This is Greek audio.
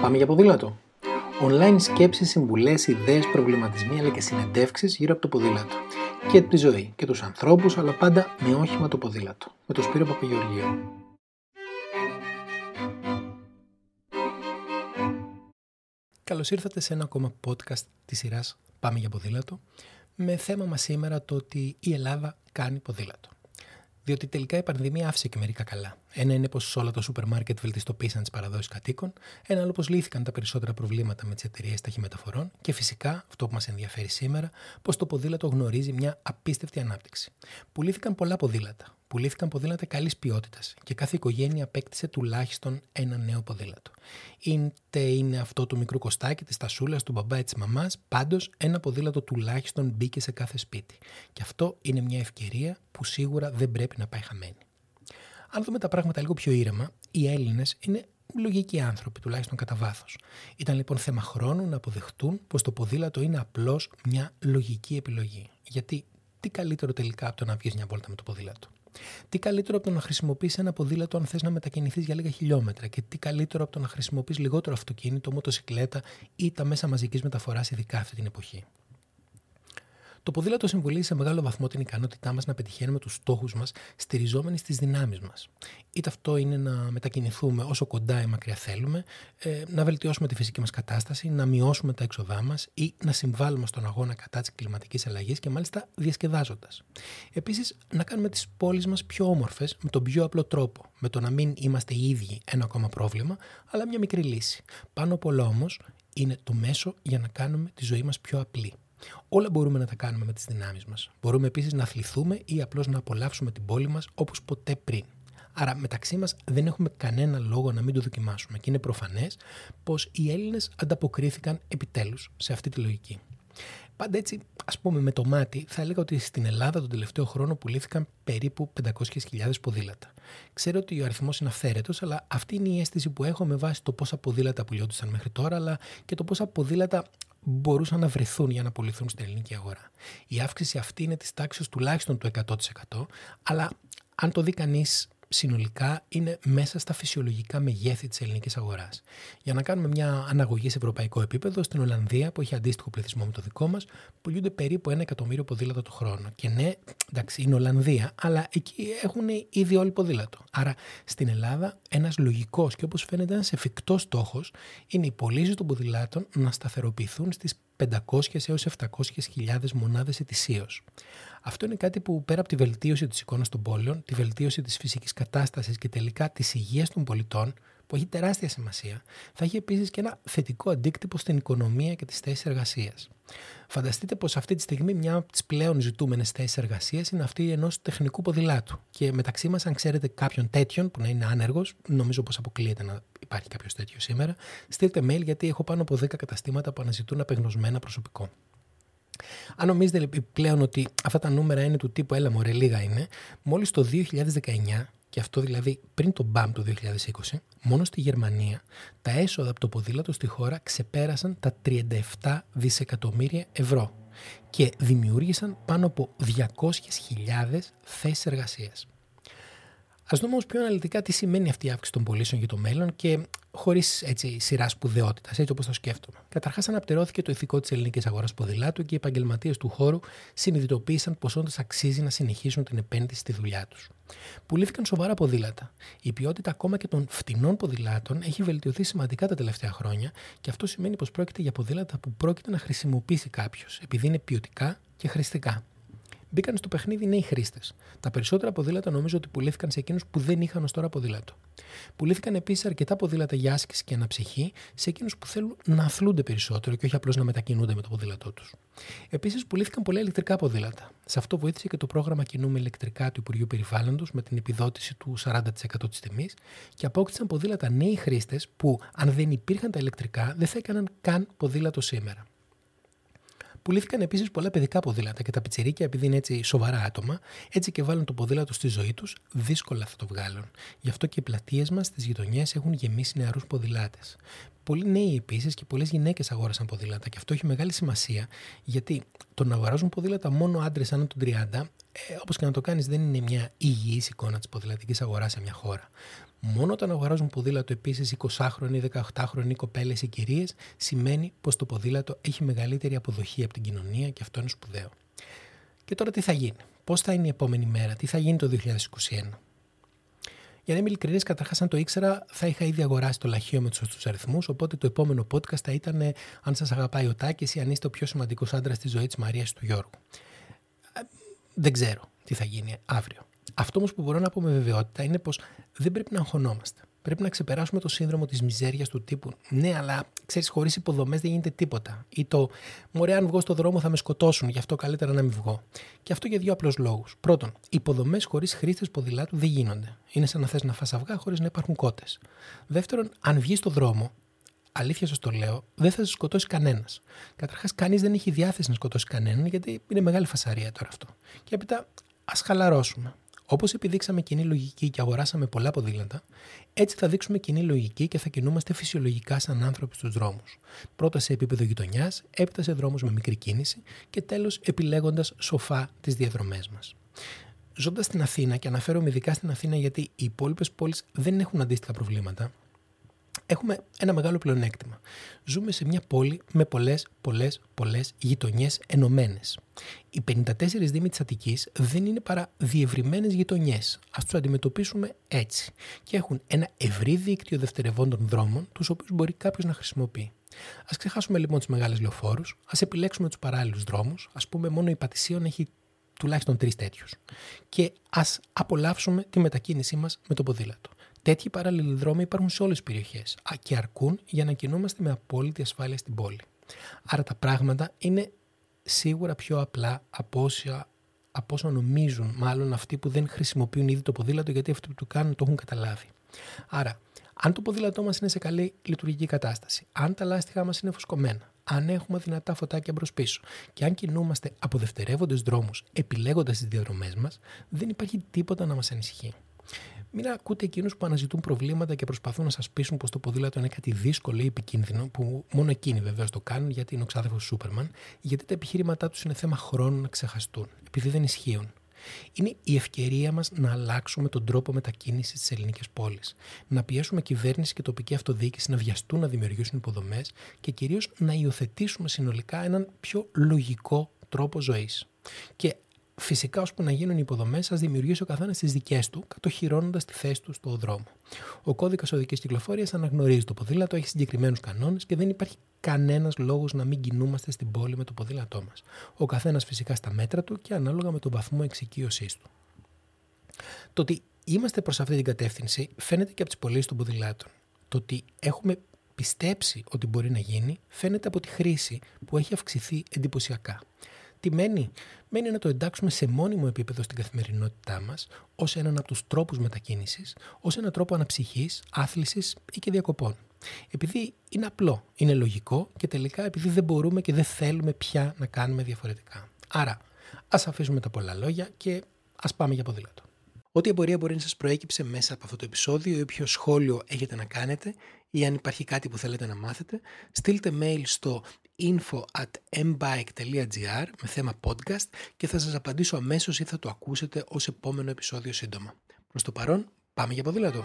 Πάμε για ποδήλατο. Online σκέψεις, συμβουλές, ιδέες, προβληματισμοί αλλά και συνεντεύξεις γύρω από το ποδήλατο. Και τη ζωή και τους ανθρώπους αλλά πάντα με όχημα το ποδήλατο. Με το Σπύρο Παπαγεωργίου. Καλώς ήρθατε σε ένα ακόμα podcast της σειράς Πάμε για ποδήλατο με θέμα μας σήμερα το ότι η Ελλάδα κάνει ποδήλατο. Διότι τελικά η πανδημία άφησε και μερικά καλά. Ένα είναι πως όλα τα σούπερ μάρκετ βελτιστοποίησαν τις παραδόσεις κατοίκων. Ένα άλλο πως λύθηκαν τα περισσότερα προβλήματα με τις εταιρείες ταχυμεταφορών. Και φυσικά, αυτό που μας ενδιαφέρει σήμερα, πως το ποδήλατο γνωρίζει μια απίστευτη ανάπτυξη. Πουλήθηκαν πολλά ποδήλατα. Πουλήθηκαν ποδήλατα καλής ποιότητας και κάθε οικογένεια απέκτησε τουλάχιστον ένα νέο ποδήλατο. Είτε είναι αυτό του μικρού κοστάκι, της τασούλας, του μπαμπά ή της μαμάς, πάντως ένα ποδήλατο τουλάχιστον μπήκε σε κάθε σπίτι. Και αυτό είναι μια ευκαιρία που σίγουρα δεν πρέπει να πάει χαμένη. Αν δούμε τα πράγματα λίγο πιο ήρεμα, οι Έλληνες είναι λογικοί άνθρωποι, τουλάχιστον κατά βάθος. Ήταν λοιπόν θέμα χρόνου να αποδεχτούν πως το ποδήλατο είναι απλώς μια λογική επιλογή. Γιατί τι καλύτερο τελικά από το να βγεις μια βόλτα με το ποδήλατο; Τι καλύτερο από το να χρησιμοποιήσει ένα ποδήλατο αν θες να μετακινηθείς για λίγα χιλιόμετρα; Και τι καλύτερο από το να χρησιμοποιείς λιγότερο αυτοκίνητο, μοτοσυκλέτα ή τα μέσα μαζικής μεταφοράς, ειδικά αυτή την εποχή; Το ποδήλατο συμβολίζει σε μεγάλο βαθμό την ικανότητά μας να πετυχαίνουμε τους στόχους μας στηριζόμενοι στις δυνάμεις μας. Είτε αυτό είναι να μετακινηθούμε όσο κοντά ή μακριά θέλουμε, ε, να βελτιώσουμε τη φυσική μας κατάσταση, να μειώσουμε τα έξοδά μας ή να συμβάλλουμε στον αγώνα κατά της κλιματικής αλλαγής και μάλιστα διασκεδάζοντας. Επίσης, να κάνουμε τις πόλεις μας πιο όμορφες με τον πιο απλό τρόπο, με το να μην είμαστε οι ίδιοι ένα ακόμα πρόβλημα, αλλά μια μικρή λύση. Πάνω απ' όλα όμως είναι το μέσο για να κάνουμε τη ζωή μας πιο απλή. Όλα μπορούμε να τα κάνουμε με τις δυνάμεις μας. Μπορούμε επίσης να αθληθούμε ή απλώς να απολαύσουμε την πόλη μας όπως ποτέ πριν. Άρα, μεταξύ μας δεν έχουμε κανένα λόγο να μην το δοκιμάσουμε. Και είναι προφανές πως οι Έλληνες ανταποκρίθηκαν επιτέλους σε αυτή τη λογική. Πάντα έτσι, ας πούμε, με το μάτι, θα έλεγα ότι στην Ελλάδα τον τελευταίο χρόνο πουλήθηκαν περίπου 500.000 ποδήλατα. Ξέρω ότι ο αριθμός είναι αυθαίρετος, αλλά αυτή είναι η αίσθηση που έχω με βάση το πόσα ποδήλατα πουλιόντουσαν μέχρι τώρα, αλλά και το πόσα ποδήλατα μπορούσαν να βρεθούν για να πουληθούν στην ελληνική αγορά. Η αύξηση αυτή είναι της τάξης τουλάχιστον του 100%, αλλά αν το δει κανείς συνολικά είναι μέσα στα φυσιολογικά μεγέθη της ελληνικής αγοράς. Για να κάνουμε μια αναγωγή σε ευρωπαϊκό επίπεδο, στην Ολλανδία, που έχει αντίστοιχο πληθυσμό με το δικό μας, πουλούνται περίπου ένα εκατομμύριο ποδήλατα το χρόνο. Και ναι, εντάξει, είναι Ολλανδία, αλλά εκεί έχουν ήδη όλοι ποδήλατο. Άρα στην Ελλάδα, ένας λογικός και όπως φαίνεται ένας εφικτός στόχος είναι οι πωλήσεις των ποδηλάτων να σταθεροποιηθούν στις 500 έως 700 μονάδες ετησίως. Αυτό είναι κάτι που πέρα από τη βελτίωση της εικόνας των πόλεων, τη βελτίωση της φυσικής κατάστασης και τελικά της υγείας των πολιτών, που έχει τεράστια σημασία, θα έχει επίσης και ένα θετικό αντίκτυπο στην οικονομία και τις θέσεις εργασίας. Φανταστείτε πως αυτή τη στιγμή μια από τις πλέον ζητούμενες θέσεις εργασίας είναι αυτή ενός τεχνικού ποδηλάτου. Και μεταξύ μας, αν ξέρετε κάποιον τέτοιον που να είναι άνεργος, νομίζω πως αποκλείεται να υπάρχει κάποιος τέτοιος σήμερα, στείλτε mail γιατί έχω πάνω από 10 καταστήματα που αναζητούν απεγνωσμένα προσωπικό. Αν νομίζετε πλέον ότι αυτά τα νούμερα είναι του τύπου έλα μωρέ λίγα είναι, μόλις το 2019 και αυτό δηλαδή πριν το BAM του 2020, μόνο στη Γερμανία τα έσοδα από το ποδήλατο στη χώρα ξεπέρασαν τα 37 δισεκατομμύρια ευρώ και δημιούργησαν πάνω από 200.000 θέσεις εργασίας. Α δούμε όμως πιο αναλυτικά τι σημαίνει αυτή η αύξηση των πωλήσεων για το μέλλον και χωρίς σειρά σπουδαιότητας, έτσι όπως το σκέφτομαι. Καταρχάς, αναπτερώθηκε το ηθικό της ελληνικής αγοράς ποδηλάτου και οι επαγγελματίες του χώρου συνειδητοποίησαν πως όντως αξίζει να συνεχίσουν την επένδυση στη δουλειά τους. Πουλήθηκαν σοβαρά ποδήλατα. Η ποιότητα ακόμα και των φτηνών ποδηλάτων έχει βελτιωθεί σημαντικά τα τελευταία χρόνια και αυτό σημαίνει πως πρόκειται για ποδήλατα που πρόκειται να χρησιμοποιήσει κάποιος, επειδή είναι ποιοτικά και χρηστικά μπήκαν στο παιχνίδι νέοι χρήστες. Τα περισσότερα ποδήλατα νομίζω ότι πουλήθηκαν σε εκείνους που δεν είχαν ως τώρα ποδήλατο. Πουλήθηκαν επίσης αρκετά ποδήλατα για άσκηση και αναψυχή σε εκείνους που θέλουν να αθλούνται περισσότερο και όχι απλώς να μετακινούνται με το ποδήλατό τους. Επίσης, πουλήθηκαν πολλά ηλεκτρικά ποδήλατα. Σε αυτό βοήθησε και το πρόγραμμα Κινούμε ηλεκτρικά του Υπουργείου Περιβάλλοντος με την επιδότηση του 40% της τιμής και απόκτησαν ποδήλατα νέοι χρήστες που, αν δεν υπήρχαν τα ηλεκτρικά, δεν θα έκαναν καν ποδήλατο σήμερα. Πουλήθηκαν επίσης πολλά παιδικά ποδήλατα και τα πιτσιρίκια, επειδή είναι έτσι σοβαρά άτομα, έτσι και βάλουν το ποδήλατο στη ζωή τους, δύσκολα θα το βγάλουν. Γι' αυτό και οι πλατείες μας στις γειτονιές έχουν γεμίσει νεαρούς ποδηλάτες. Πολλοί νέοι επίσης και πολλές γυναίκες αγόρασαν ποδήλατα και αυτό έχει μεγάλη σημασία γιατί το να αγοράζουν ποδήλατα μόνο άντρες άνω των 30, ε, όπως και να το κάνεις, δεν είναι μια υγιής εικόνα της ποδηλατικής αγοράς σε μια χώρα. Μόνο όταν αγοράζουν ποδήλατο επίσης 20χρονοι, 18χρονοι κοπέλες ή κυρίες, σημαίνει πως το ποδήλατο έχει μεγαλύτερη αποδοχή από την κοινωνία και αυτό είναι σπουδαίο. Και τώρα τι θα γίνει, πώς θα είναι η επόμενη μέρα, τι θα γίνει το 2021. Για να είμαι ειλικρινής, καταρχάς, αν το ήξερα, θα είχα ήδη αγοράσει το λαχείο με τους σωστού αριθμούς. Οπότε το επόμενο podcast θα ήταν αν σας αγαπάει ο Τάκης ή αν είστε ο πιο σημαντικός άντρας στη ζωής της Μαρίας του Γιώργου. Ε, δεν ξέρω τι θα γίνει αύριο. Αυτό όμως που μπορώ να πω με βεβαιότητα είναι πως δεν πρέπει να αγχωνόμαστε. Πρέπει να ξεπεράσουμε το σύνδρομο της μιζέριας του τύπου. Ναι, αλλά ξέρεις, χωρίς υποδομές δεν γίνεται τίποτα. Ή το Μωρέ, αν βγω στο δρόμο θα με σκοτώσουν, γι' αυτό καλύτερα να μην βγω. Και αυτό για δύο απλούς λόγους. Πρώτον, υποδομές χωρίς χρήστες ποδηλάτου δεν γίνονται. Είναι σαν να θες να φας αυγά χωρίς να υπάρχουν κότες. Δεύτερον, αν βγεις στο δρόμο, αλήθεια σας το λέω, δεν θα σε σκοτώσει κανένας. Καταρχάς, κανείς δεν έχει διάθεση να σκοτώσει κανέναν, γιατί είναι μεγάλη φασαρία τώρα αυτό. Και έπειτα, ας χαλαρώσουμε. Όπως επιδείξαμε κοινή λογική και αγοράσαμε πολλά ποδήλατα, έτσι θα δείξουμε κοινή λογική και θα κινούμαστε φυσιολογικά σαν άνθρωποι στους δρόμους. Πρώτα σε επίπεδο γειτονιάς, έπειτα σε δρόμους με μικρή κίνηση και τέλος επιλέγοντας σοφά τις διαδρομές μας. Ζώντας στην Αθήνα, και αναφέρομαι ειδικά στην Αθήνα γιατί οι υπόλοιπες πόλεις δεν έχουν αντίστοιχα προβλήματα, έχουμε ένα μεγάλο πλεονέκτημα. Ζούμε σε μια πόλη με πολλές, πολλές, πολλές γειτονιές ενωμένες. Οι 54 Δήμοι της Αττικής δεν είναι παρά διευρυμένες γειτονιές. Α τους αντιμετωπίσουμε έτσι. Και έχουν ένα ευρύ δίκτυο δευτερευόντων δρόμων, τους οποίους μπορεί κάποιος να χρησιμοποιεί. Α ξεχάσουμε λοιπόν τι μεγάλες λεωφόρους, ας επιλέξουμε τους παράλληλους δρόμους. Α πούμε, μόνο η Πατησίων έχει τουλάχιστον τρεις τέτοιους. Και ας απολαύσουμε τη μετακίνησή μας με το ποδήλατο. Τέτοιοι παράλληλοι δρόμοι υπάρχουν σε όλες τις περιοχές και αρκούν για να κινούμαστε με απόλυτη ασφάλεια στην πόλη. Άρα τα πράγματα είναι σίγουρα πιο απλά από όσα, από όσα νομίζουν μάλλον αυτοί που δεν χρησιμοποιούν ήδη το ποδήλατο γιατί αυτοί που το κάνουν το έχουν καταλάβει. Άρα, αν το ποδήλατό μας είναι σε καλή λειτουργική κατάσταση, αν τα λάστιχά μας είναι φουσκωμένα, αν έχουμε δυνατά φωτάκια μπρος πίσω και αν κινούμαστε από δευτερεύοντε δρόμους επιλέγοντας τις διαδρομές μας, δεν υπάρχει τίποτα να μας ανησυχεί. Μην ακούτε εκείνους που αναζητούν προβλήματα και προσπαθούν να σας πείσουν πως το ποδήλατο είναι κάτι δύσκολο ή επικίνδυνο, που μόνο εκείνοι βεβαίως το κάνουν γιατί είναι ο ξάδερφος του Σούπερμαν, γιατί τα επιχείρηματά τους είναι θέμα χρόνου να ξεχαστούν, επειδή δεν ισχύουν. Είναι η ευκαιρία μας να αλλάξουμε τον τρόπο μετακίνησης στι ελληνικέ πόλει. Να πιέσουμε κυβέρνηση και τοπική αυτοδιοίκηση να βιαστούν να δημιουργήσουν υποδομές και κυρίως να υιοθετήσουμε συνολικά έναν πιο λογικό τρόπο ζωής. Και Φυσικά, ώσπου να γίνουν οι υποδομές, ας δημιουργήσει ο καθένας τις δικές του, κατοχυρώνοντας τη θέση του στο δρόμο. Ο κώδικας οδικής κυκλοφορίας αναγνωρίζει το ποδήλατο, έχει συγκεκριμένους κανόνες και δεν υπάρχει κανένας λόγος να μην κινούμαστε στην πόλη με το ποδήλατό μας. Ο καθένας φυσικά στα μέτρα του και ανάλογα με τον βαθμό εξοικείωσής του. Το ότι είμαστε προς αυτή την κατεύθυνση φαίνεται και από τις πωλήσεις των ποδηλάτων. Το ότι έχουμε πιστέψει ότι μπορεί να γίνει φαίνεται από τη χρήση που έχει αυξηθεί εντυπωσιακά. Τι μένει; Μένει να το εντάξουμε σε μόνιμο επίπεδο στην καθημερινότητά μας ως έναν από τους τρόπους μετακίνησης, ως έναν τρόπο αναψυχής, άθλησης ή και διακοπών. Επειδή είναι απλό, είναι λογικό και τελικά επειδή δεν μπορούμε και δεν θέλουμε πια να κάνουμε διαφορετικά. Άρα, ας αφήσουμε τα πολλά λόγια και ας πάμε για ποδήλατο. Ό,τι εμπορία μπορεί να σας προέκυψε μέσα από αυτό το επεισόδιο ή όποιο σχόλιο έχετε να κάνετε ή αν υπάρχει κάτι που θέλετε να μάθετε, στείλτε mail στο info at mbike.gr με θέμα podcast και θα σας απαντήσω αμέσως ή θα το ακούσετε ως επόμενο επεισόδιο σύντομα. Προς το παρόν, πάμε για ποδήλατο!